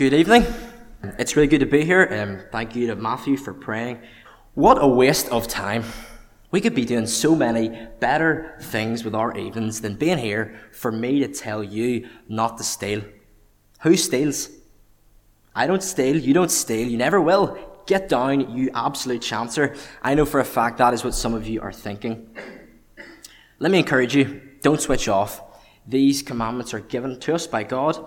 Good evening. It's really good to be here. Um, thank you to Matthew for praying. What a waste of time. We could be doing so many better things with our evenings than being here for me to tell you not to steal. Who steals? I don't steal, you don't steal, you never will. Get down, you absolute chancer. I know for a fact that is what some of you are thinking. Let me encourage you don't switch off. These commandments are given to us by God.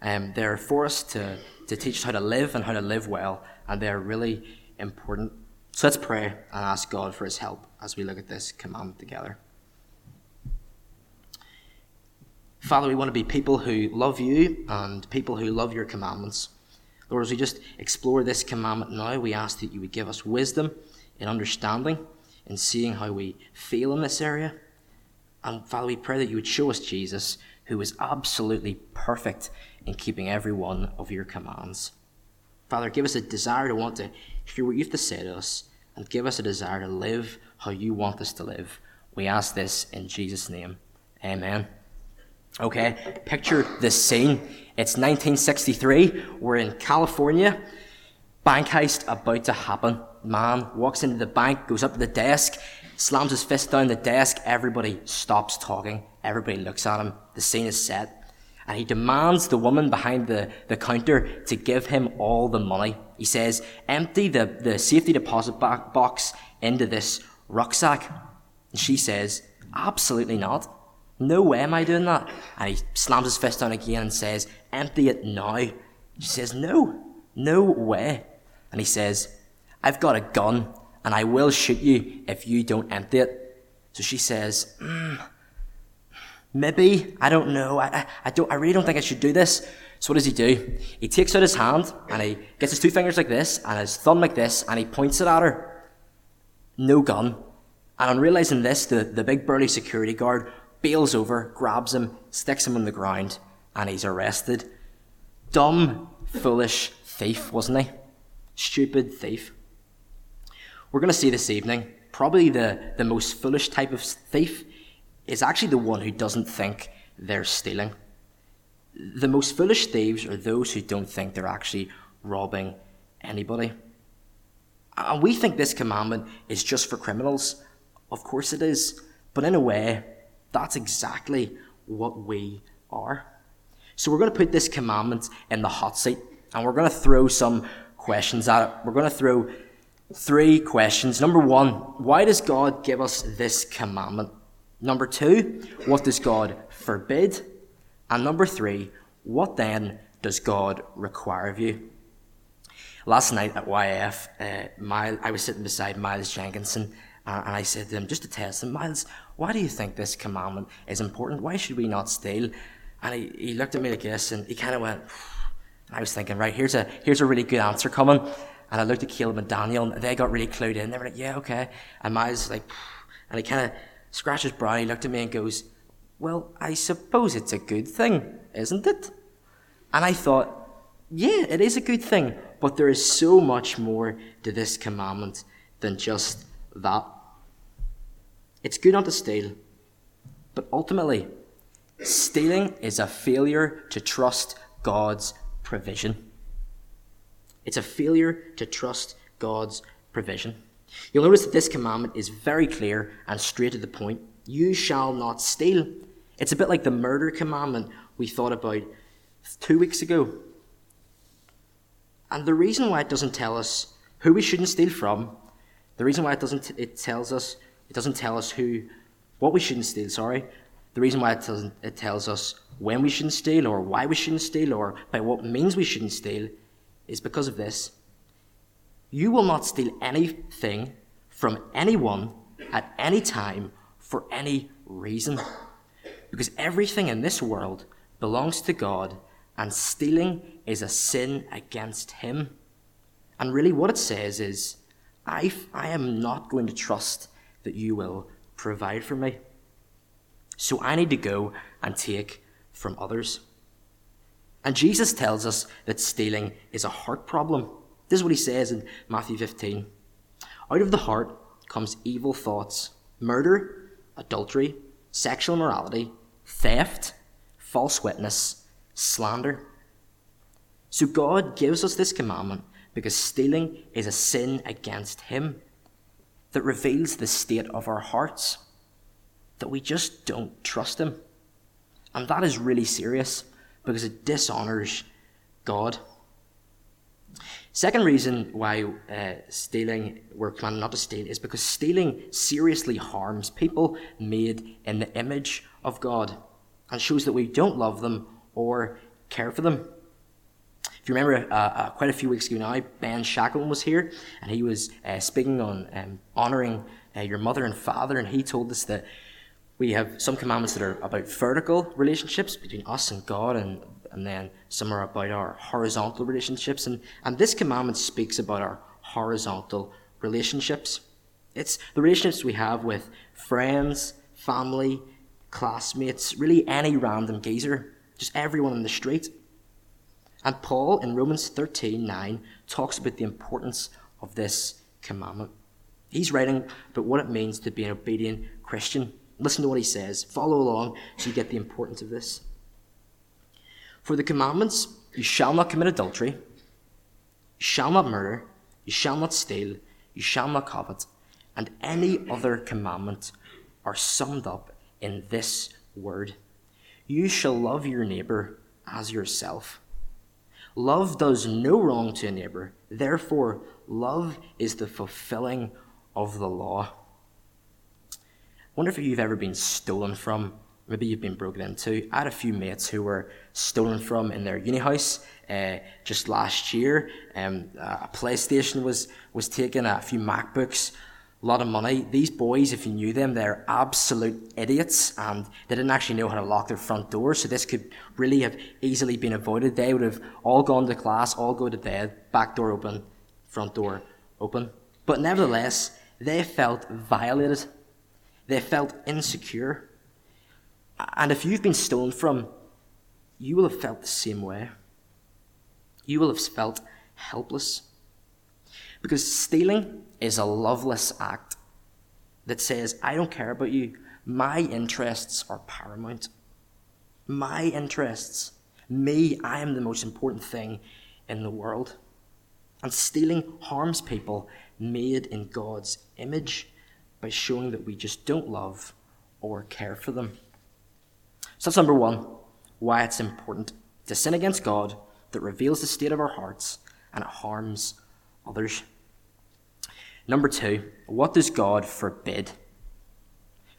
Um, they're for us to, to teach us how to live and how to live well, and they're really important. So let's pray and ask God for his help as we look at this commandment together. Father, we want to be people who love you and people who love your commandments. Lord, as we just explore this commandment now, we ask that you would give us wisdom in understanding in seeing how we feel in this area. And Father, we pray that you would show us Jesus, who is absolutely perfect in keeping every one of your commands. Father, give us a desire to want to hear what you have to say to us and give us a desire to live how you want us to live. We ask this in Jesus' name. Amen. Okay, picture this scene. It's 1963. We're in California. Bank heist about to happen. Man walks into the bank, goes up to the desk, slams his fist down the desk. Everybody stops talking. Everybody looks at him. The scene is set and he demands the woman behind the, the counter to give him all the money. He says, empty the, the safety deposit box into this rucksack. And she says, absolutely not. No way am I doing that. And he slams his fist down again and says, empty it now. She says, no, no way. And he says, I've got a gun and I will shoot you if you don't empty it. So she says, mm, Maybe, I don't know, I, I, I, don't, I really don't think I should do this. So what does he do? He takes out his hand and he gets his two fingers like this and his thumb like this and he points it at her. No gun. And on realizing this, the, the big burly security guard bails over, grabs him, sticks him on the ground, and he's arrested. Dumb, foolish thief, wasn't he? Stupid thief. We're going to see this evening probably the, the most foolish type of thief is actually the one who doesn't think they're stealing. The most foolish thieves are those who don't think they're actually robbing anybody. And we think this commandment is just for criminals. Of course it is. But in a way, that's exactly what we are. So we're going to put this commandment in the hot seat and we're going to throw some questions at it. We're going to throw three questions. Number one, why does God give us this commandment? Number two, what does God forbid? And number three, what then does God require of you? Last night at YF, uh, I was sitting beside Miles Jenkinson, uh, and I said to him, just to test him, Miles, why do you think this commandment is important? Why should we not steal? And he, he looked at me like this, and he kind of went, and I was thinking, right, here's a, here's a really good answer coming. And I looked at Caleb and Daniel, and they got really clued in. They were like, yeah, okay. And Miles like, and he kind of scratches brow, he looked at me and goes, Well, I suppose it's a good thing, isn't it? And I thought, Yeah, it is a good thing, but there is so much more to this commandment than just that. It's good not to steal, but ultimately, stealing is a failure to trust God's provision. It's a failure to trust God's provision. You'll notice that this commandment is very clear and straight to the point. You shall not steal. It's a bit like the murder commandment we thought about two weeks ago. And the reason why it doesn't tell us who we shouldn't steal from, the reason why it doesn't it tells us it doesn't tell us who what we shouldn't steal, sorry. The reason why it doesn't it tells us when we shouldn't steal or why we shouldn't steal or by what means we shouldn't steal is because of this. You will not steal anything from anyone at any time for any reason. Because everything in this world belongs to God, and stealing is a sin against Him. And really, what it says is, I, I am not going to trust that you will provide for me. So I need to go and take from others. And Jesus tells us that stealing is a heart problem. This is what he says in Matthew 15. Out of the heart comes evil thoughts, murder, adultery, sexual immorality, theft, false witness, slander. So God gives us this commandment because stealing is a sin against Him that reveals the state of our hearts, that we just don't trust Him. And that is really serious because it dishonors God. Second reason why uh, stealing, we're commanded not to steal, is because stealing seriously harms people made in the image of God and shows that we don't love them or care for them. If you remember, uh, uh, quite a few weeks ago now, Ben Shackleton was here and he was uh, speaking on um, honoring uh, your mother and father, and he told us that we have some commandments that are about vertical relationships between us and God, and, and then some are about our horizontal relationships. And, and this commandment speaks about our horizontal relationships. It's the relationships we have with friends, family, classmates, really any random geezer, just everyone in the street. And Paul in Romans 13 9 talks about the importance of this commandment. He's writing about what it means to be an obedient Christian. Listen to what he says. Follow along so you get the importance of this. For the commandments, you shall not commit adultery, you shall not murder, you shall not steal, you shall not covet, and any other commandment are summed up in this word You shall love your neighbor as yourself. Love does no wrong to a neighbor, therefore, love is the fulfilling of the law. Wonder if you've ever been stolen from. Maybe you've been broken into. I had a few mates who were stolen from in their uni house uh, just last year. Um, a PlayStation was was taken, a few MacBooks, a lot of money. These boys, if you knew them, they're absolute idiots and they didn't actually know how to lock their front door. So this could really have easily been avoided. They would have all gone to class, all go to bed, back door open, front door open. But nevertheless, they felt violated. They felt insecure. And if you've been stolen from, you will have felt the same way. You will have felt helpless. Because stealing is a loveless act that says, I don't care about you. My interests are paramount. My interests. Me, I am the most important thing in the world. And stealing harms people made in God's image by showing that we just don't love or care for them. So that's number one why it's important to sin against God that reveals the state of our hearts and it harms others. Number two, what does God forbid?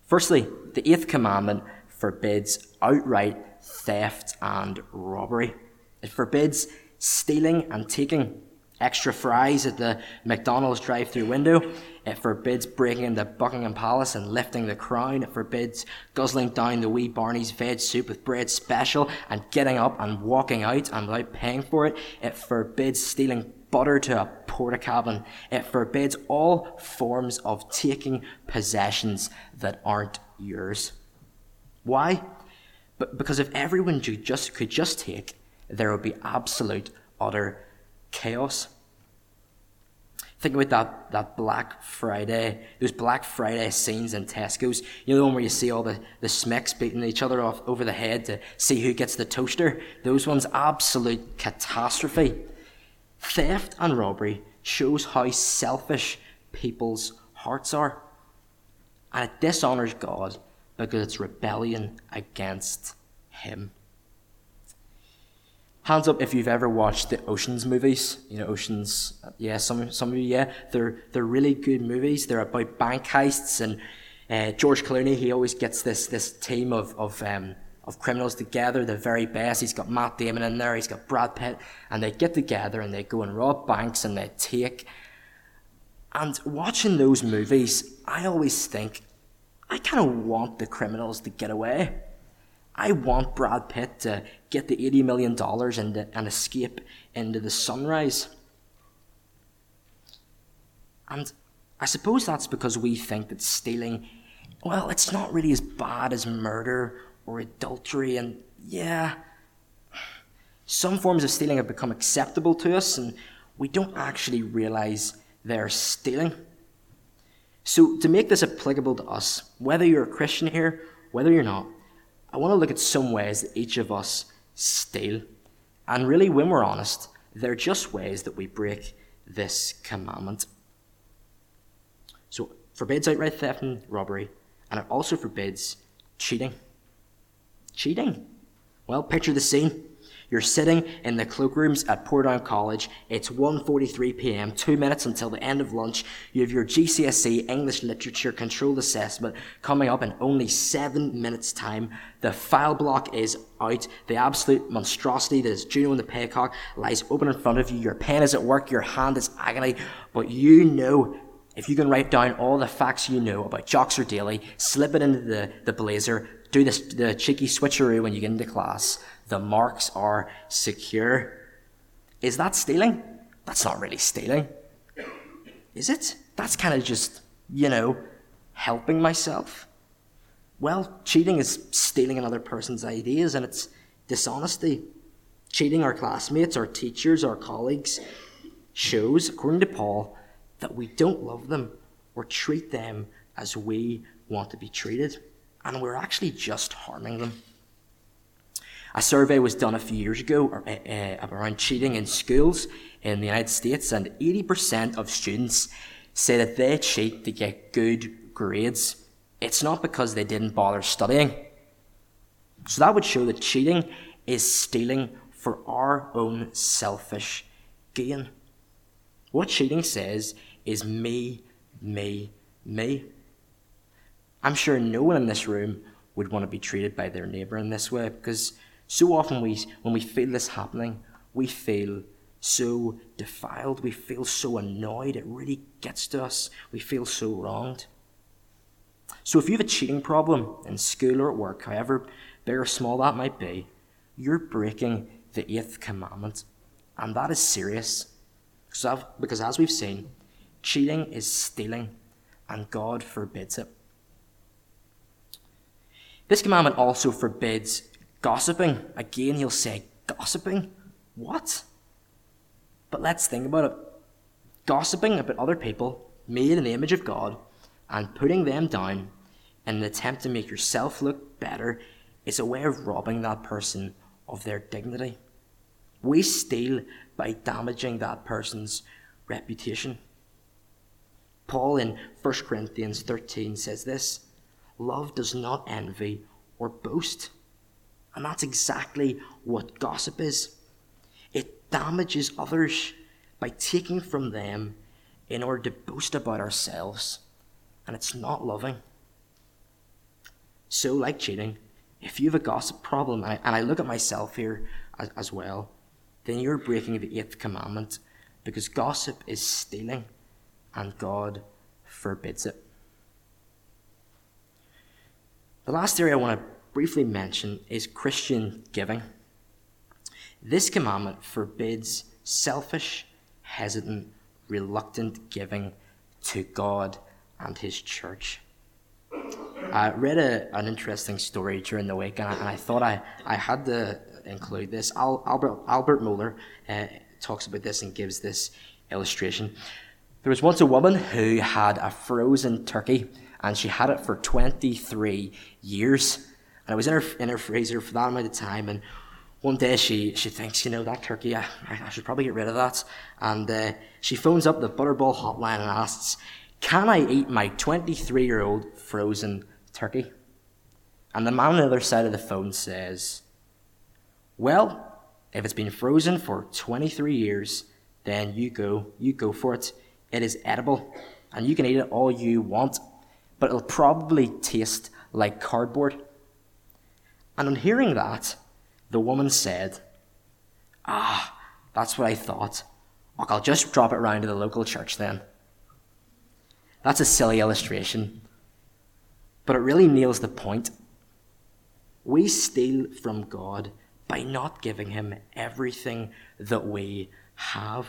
Firstly, the eighth commandment forbids outright theft and robbery. It forbids stealing and taking extra fries at the McDonald's drive through window. It forbids breaking into Buckingham Palace and lifting the crown. It forbids guzzling down the wee Barney's veg soup with bread special and getting up and walking out and without paying for it. It forbids stealing butter to a Portakabin. It forbids all forms of taking possessions that aren't yours. Why? But because if everyone just could just take, there would be absolute, utter chaos. Think about that, that Black Friday, those Black Friday scenes in Tesco's. You know the one where you see all the, the smicks beating each other off over the head to see who gets the toaster? Those ones, absolute catastrophe. Theft and robbery shows how selfish people's hearts are. And it dishonors God because it's rebellion against Him. Hands up if you've ever watched the Oceans movies. You know, Oceans, yeah, some, some of you, yeah. They're, they're really good movies. They're about bank heists, and uh, George Clooney, he always gets this, this team of, of um, of criminals together, the very best. He's got Matt Damon in there, he's got Brad Pitt, and they get together and they go and rob banks and they take. And watching those movies, I always think, I kind of want the criminals to get away. I want Brad Pitt to get the $80 million and, and escape into the sunrise. And I suppose that's because we think that stealing, well, it's not really as bad as murder or adultery. And yeah, some forms of stealing have become acceptable to us, and we don't actually realize they're stealing. So, to make this applicable to us, whether you're a Christian here, whether you're not, I want to look at some ways that each of us steal. And really, when we're honest, they're just ways that we break this commandment. So forbids outright theft and robbery, and it also forbids cheating. Cheating? Well, picture the scene. You're sitting in the cloakrooms at Portadown College. It's 1.43 p.m., two minutes until the end of lunch. You have your GCSE English Literature Controlled Assessment coming up in only seven minutes' time. The file block is out. The absolute monstrosity that is Juno and the Paycock lies open in front of you. Your pen is at work. Your hand is agony. But you know if you can write down all the facts you know about Joxer Daly, slip it into the, the blazer, do this, the cheeky switcheroo when you get into class, the marks are secure. Is that stealing? That's not really stealing. Is it? That's kind of just, you know, helping myself. Well, cheating is stealing another person's ideas and it's dishonesty. Cheating our classmates, our teachers, our colleagues shows, according to Paul, that we don't love them or treat them as we want to be treated. And we're actually just harming them. A survey was done a few years ago uh, uh, around cheating in schools in the United States, and 80% of students say that they cheat to get good grades. It's not because they didn't bother studying. So that would show that cheating is stealing for our own selfish gain. What cheating says is me, me, me. I'm sure no one in this room would want to be treated by their neighbour in this way because so often we, when we feel this happening, we feel so defiled, we feel so annoyed, it really gets to us, we feel so wronged. So if you have a cheating problem in school or at work, however big or small that might be, you're breaking the eighth commandment. And that is serious. Because as we've seen, cheating is stealing, and God forbids it. This commandment also forbids Gossiping. Again, he'll say, Gossiping? What? But let's think about it. Gossiping about other people made in the image of God and putting them down in an attempt to make yourself look better is a way of robbing that person of their dignity. We steal by damaging that person's reputation. Paul in 1 Corinthians 13 says this Love does not envy or boast. And that's exactly what gossip is it damages others by taking from them in order to boast about ourselves. And it's not loving. So, like cheating, if you have a gossip problem, and I, and I look at myself here as, as well, then you're breaking the eighth commandment because gossip is stealing and God forbids it. The last area I want to briefly mention is Christian giving. This commandment forbids selfish, hesitant, reluctant giving to God and His church. I read a, an interesting story during the week, and I, and I thought I, I had to include this. Al, Albert, Albert uh, talks about this and gives this illustration. There was once a woman who had a frozen turkey, and she had it for 23 years. And I was in her, in her freezer for that amount of time. And one day she, she thinks, you know, that turkey, I, I should probably get rid of that. And uh, she phones up the Butterball hotline and asks, Can I eat my 23 year old frozen turkey? And the man on the other side of the phone says, Well, if it's been frozen for 23 years, then you go, you go for it. It is edible, and you can eat it all you want, but it'll probably taste like cardboard. And on hearing that, the woman said, Ah, that's what I thought. Look, I'll just drop it round to the local church then. That's a silly illustration, but it really nails the point. We steal from God by not giving Him everything that we have.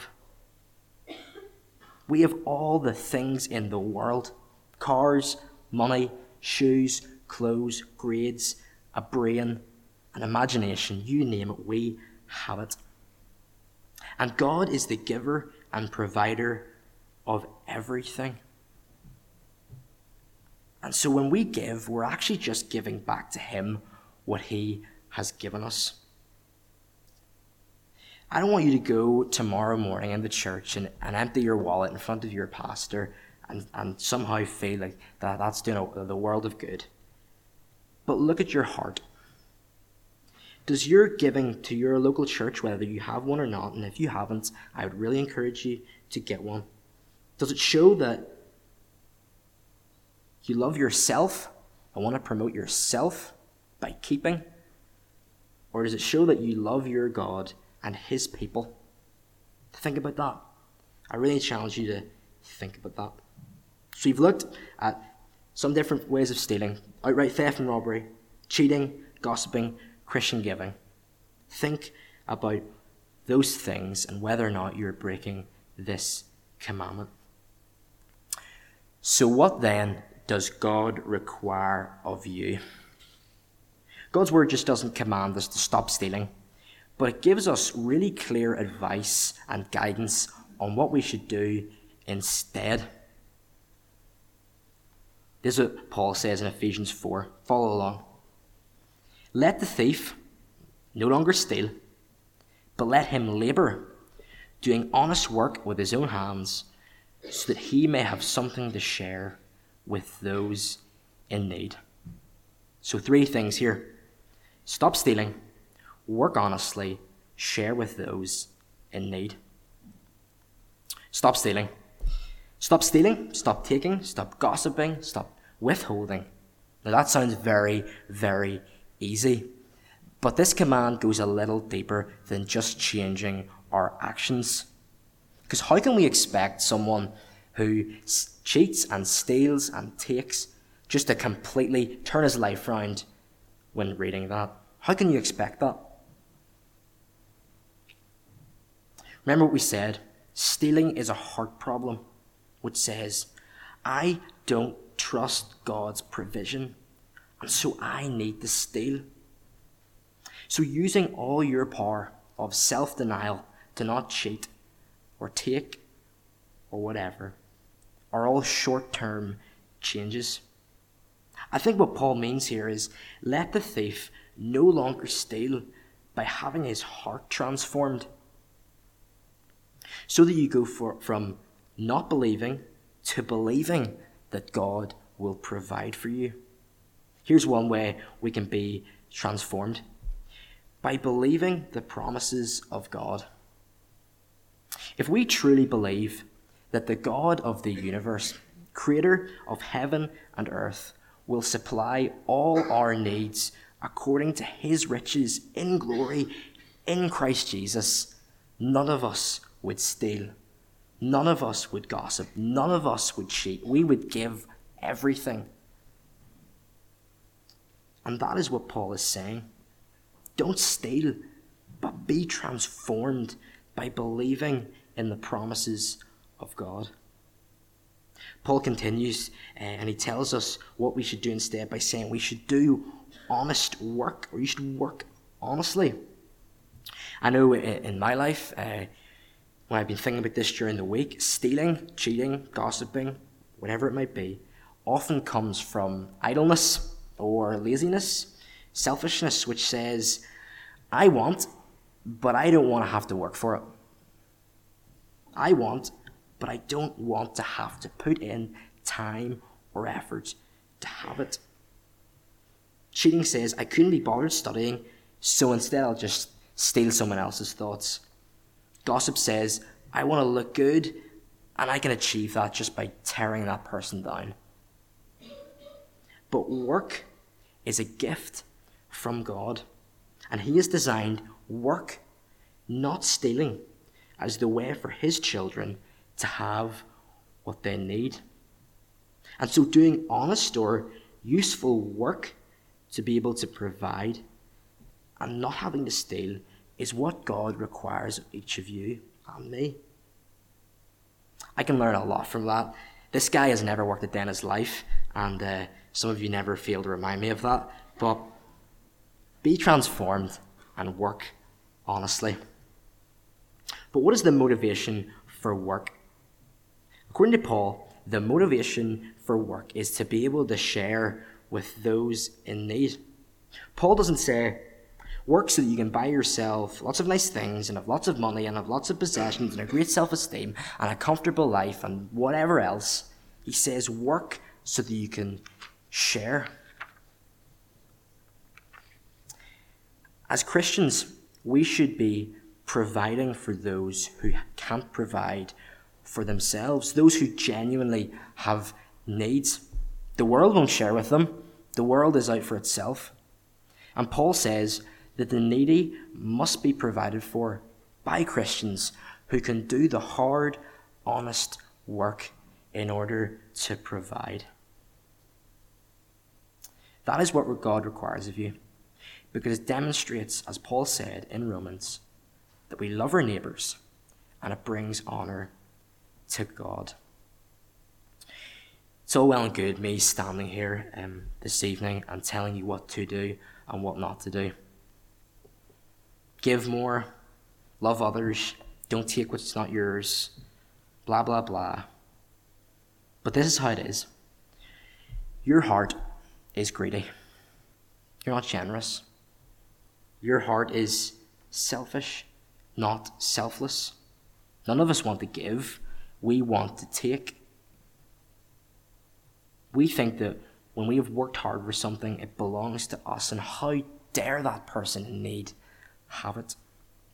We have all the things in the world cars, money, shoes, clothes, grades, a brain, an imagination, you name it, we have it. And God is the giver and provider of everything. And so when we give, we're actually just giving back to Him what He has given us. I don't want you to go tomorrow morning in the church and, and empty your wallet in front of your pastor and, and somehow feel like that, that's doing the world of good. But look at your heart. Does your giving to your local church, whether you have one or not, and if you haven't, I would really encourage you to get one. Does it show that you love yourself and want to promote yourself by keeping? Or does it show that you love your God and His people? Think about that. I really challenge you to think about that. So you've looked at some different ways of stealing outright theft and robbery, cheating, gossiping, Christian giving. Think about those things and whether or not you're breaking this commandment. So, what then does God require of you? God's word just doesn't command us to stop stealing, but it gives us really clear advice and guidance on what we should do instead. This is what Paul says in Ephesians 4. Follow along. Let the thief no longer steal, but let him labor, doing honest work with his own hands, so that he may have something to share with those in need. So, three things here stop stealing, work honestly, share with those in need. Stop stealing. Stop stealing, stop taking, stop gossiping, stop withholding. Now, that sounds very, very easy. But this command goes a little deeper than just changing our actions. Because how can we expect someone who cheats and steals and takes just to completely turn his life around when reading that? How can you expect that? Remember what we said stealing is a heart problem, which says, I don't trust God's provision and so I need to steal. So, using all your power of self denial to not cheat or take or whatever are all short term changes. I think what Paul means here is let the thief no longer steal by having his heart transformed. So that you go for, from not believing to believing that God will provide for you. Here's one way we can be transformed by believing the promises of God. If we truly believe that the God of the universe, creator of heaven and earth, will supply all our needs according to his riches in glory in Christ Jesus, none of us would steal. None of us would gossip. None of us would cheat. We would give everything. And that is what Paul is saying. Don't steal, but be transformed by believing in the promises of God. Paul continues uh, and he tells us what we should do instead by saying we should do honest work, or you should work honestly. I know in my life, uh, when I've been thinking about this during the week, stealing, cheating, gossiping, whatever it might be, often comes from idleness or laziness, selfishness, which says, I want, but I don't want to have to work for it. I want, but I don't want to have to put in time or effort to have it. Cheating says, I couldn't be bothered studying, so instead I'll just steal someone else's thoughts. Gossip says, I want to look good, and I can achieve that just by tearing that person down. But work is a gift from God. And He has designed work, not stealing, as the way for His children to have what they need. And so, doing honest or useful work to be able to provide and not having to steal is what God requires of each of you and me. I can learn a lot from that. This guy has never worked a day in his life, and uh, some of you never fail to remind me of that. But be transformed and work honestly. But what is the motivation for work? According to Paul, the motivation for work is to be able to share with those in need. Paul doesn't say, Work so that you can buy yourself lots of nice things and have lots of money and have lots of possessions and a great self esteem and a comfortable life and whatever else. He says, work so that you can share. As Christians, we should be providing for those who can't provide for themselves, those who genuinely have needs. The world won't share with them, the world is out for itself. And Paul says that the needy must be provided for by Christians who can do the hard, honest work in order to provide. That is what God requires of you, because it demonstrates, as Paul said in Romans, that we love our neighbours and it brings honour to God. It's all well and good me standing here um, this evening and telling you what to do and what not to do. Give more, love others, don't take what's not yours, blah, blah, blah. But this is how it is your heart is greedy, you're not generous. Your heart is selfish, not selfless. None of us want to give, we want to take. We think that when we have worked hard for something, it belongs to us, and how dare that person in need have it?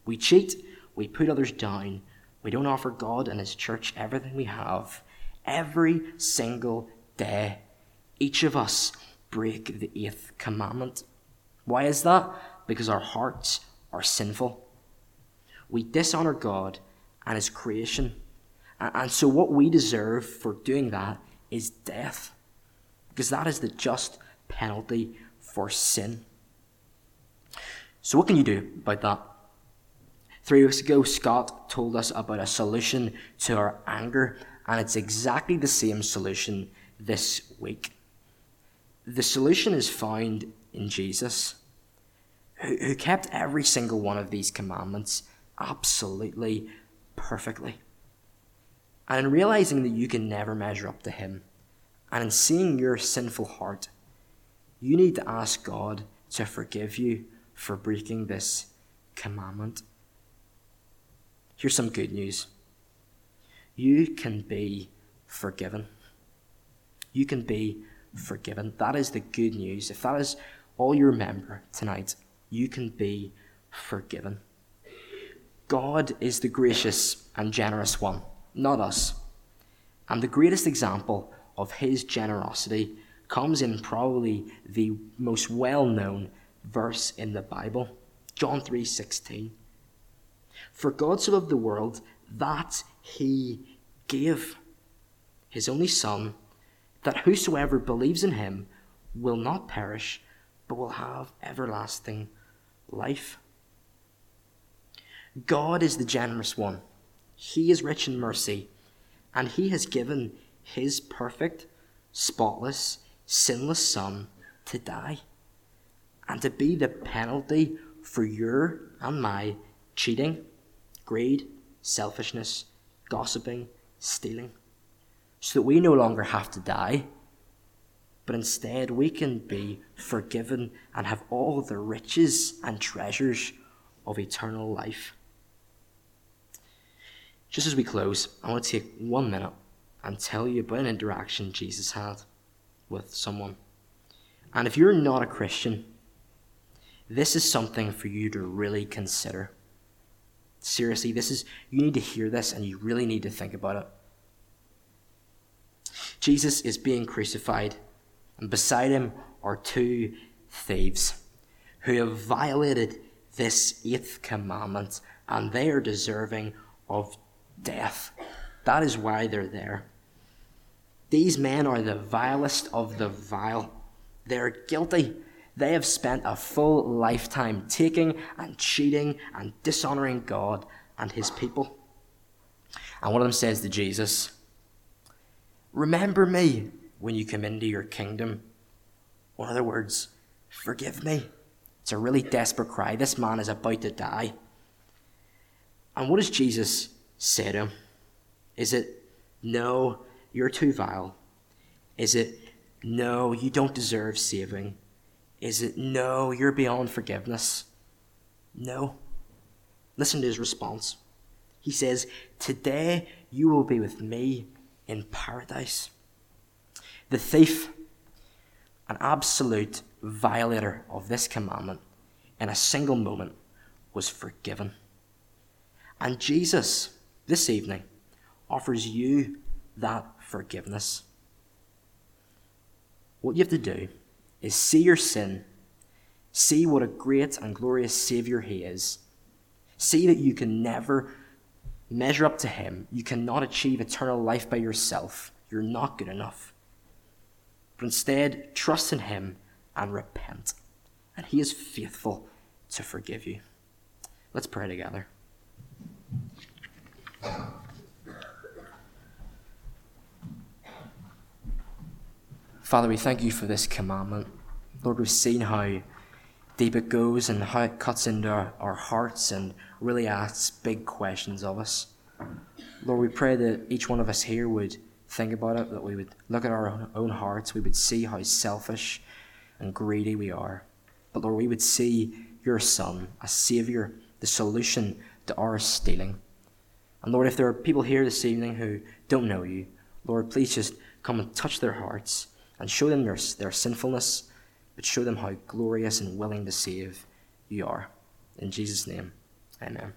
We cheat, we put others down, we don't offer God and His church everything we have. Every single day, each of us break the eighth commandment. Why is that? Because our hearts are sinful. We dishonor God and His creation. And so, what we deserve for doing that is death. Because that is the just penalty for sin. So, what can you do about that? Three weeks ago, Scott told us about a solution to our anger, and it's exactly the same solution this week. The solution is found in Jesus, who, kept every single one of these commandments absolutely perfectly. And in realizing that you can never measure up to Him, and in seeing your sinful heart, you need to ask God to forgive you for breaking this commandment. Here's some good news you can be forgiven. You can be forgiven. That is the good news. If that is all you remember tonight, you can be forgiven. God is the gracious and generous one, not us. And the greatest example of his generosity comes in probably the most well known verse in the Bible, John 3:16. For God so loved the world that he gave his only son that whosoever believes in him will not perish but will have everlasting life. God is the generous one. He is rich in mercy, and he has given his perfect, spotless, sinless son to die and to be the penalty for your and my cheating, greed, selfishness, gossiping, stealing, so that we no longer have to die, but instead we can be forgiven and have all the riches and treasures of eternal life. Just as we close, I want to take one minute and tell you about an interaction Jesus had with someone. And if you're not a Christian, this is something for you to really consider. Seriously, this is you need to hear this and you really need to think about it. Jesus is being crucified, and beside him are two thieves who have violated this eighth commandment and they are deserving of death. That is why they're there. These men are the vilest of the vile. They're guilty they have spent a full lifetime taking and cheating and dishonoring God and his people. And one of them says to Jesus, Remember me when you come into your kingdom. In other words, forgive me. It's a really desperate cry. This man is about to die. And what does Jesus say to him? Is it, No, you're too vile? Is it, No, you don't deserve saving? Is it, no, you're beyond forgiveness? No. Listen to his response. He says, Today you will be with me in paradise. The thief, an absolute violator of this commandment, in a single moment was forgiven. And Jesus, this evening, offers you that forgiveness. What you have to do is see your sin, see what a great and glorious Savior He is, see that you can never measure up to Him, you cannot achieve eternal life by yourself, you're not good enough. But instead, trust in Him and repent, and He is faithful to forgive you. Let's pray together. Father, we thank you for this commandment. Lord, we've seen how deep it goes and how it cuts into our, our hearts and really asks big questions of us. Lord, we pray that each one of us here would think about it, that we would look at our own hearts, we would see how selfish and greedy we are. But Lord, we would see your Son, a Saviour, the solution to our stealing. And Lord, if there are people here this evening who don't know you, Lord, please just come and touch their hearts and show them their, their sinfulness, but show them how glorious and willing to save you are. In Jesus' name, amen.